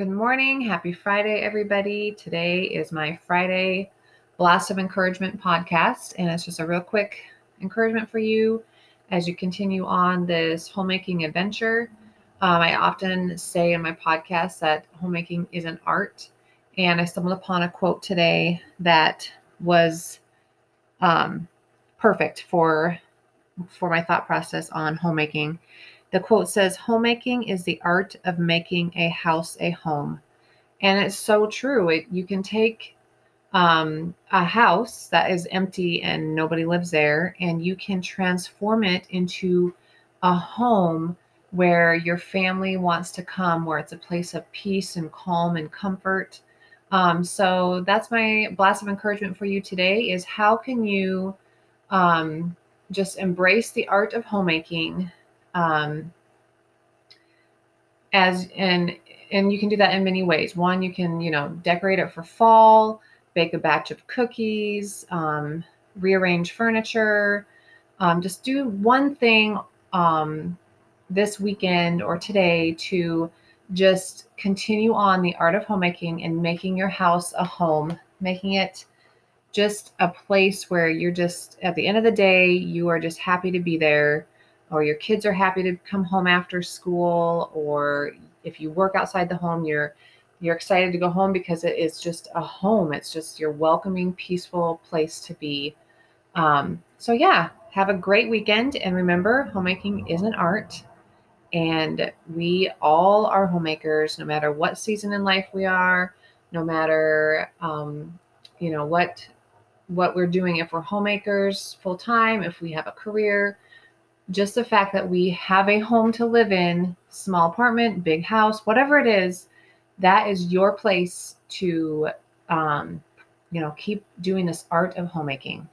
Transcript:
Good morning. Happy Friday, everybody. Today is my Friday Blast of Encouragement podcast, and it's just a real quick encouragement for you as you continue on this homemaking adventure. Um, I often say in my podcast that homemaking is an art, and I stumbled upon a quote today that was um, perfect for for my thought process on homemaking. The quote says, Homemaking is the art of making a house a home. And it's so true. It, you can take um, a house that is empty and nobody lives there, and you can transform it into a home where your family wants to come, where it's a place of peace and calm and comfort. Um, so that's my blast of encouragement for you today is how can you um, just embrace the art of homemaking um, as and and you can do that in many ways. One you can you know decorate it for fall bake a batch of cookies um, rearrange furniture. Um, just do one thing um, this weekend or today to just continue on the art of homemaking and making your house a home making it just a place where you're just at the end of the day you are just happy to be there or your kids are happy to come home after school or if you work outside the home you're you're excited to go home because it is just a home. It's just your welcoming peaceful place to be. Um, so yeah have a great weekend and remember homemaking is an art and we all are homemakers no matter what season in life we are no matter um, you know what what we're doing. If we're homemakers full time if we have a career just the fact that we have a home to live in, small apartment, big house, whatever it is, that is your place to, um, you know, keep doing this art of homemaking.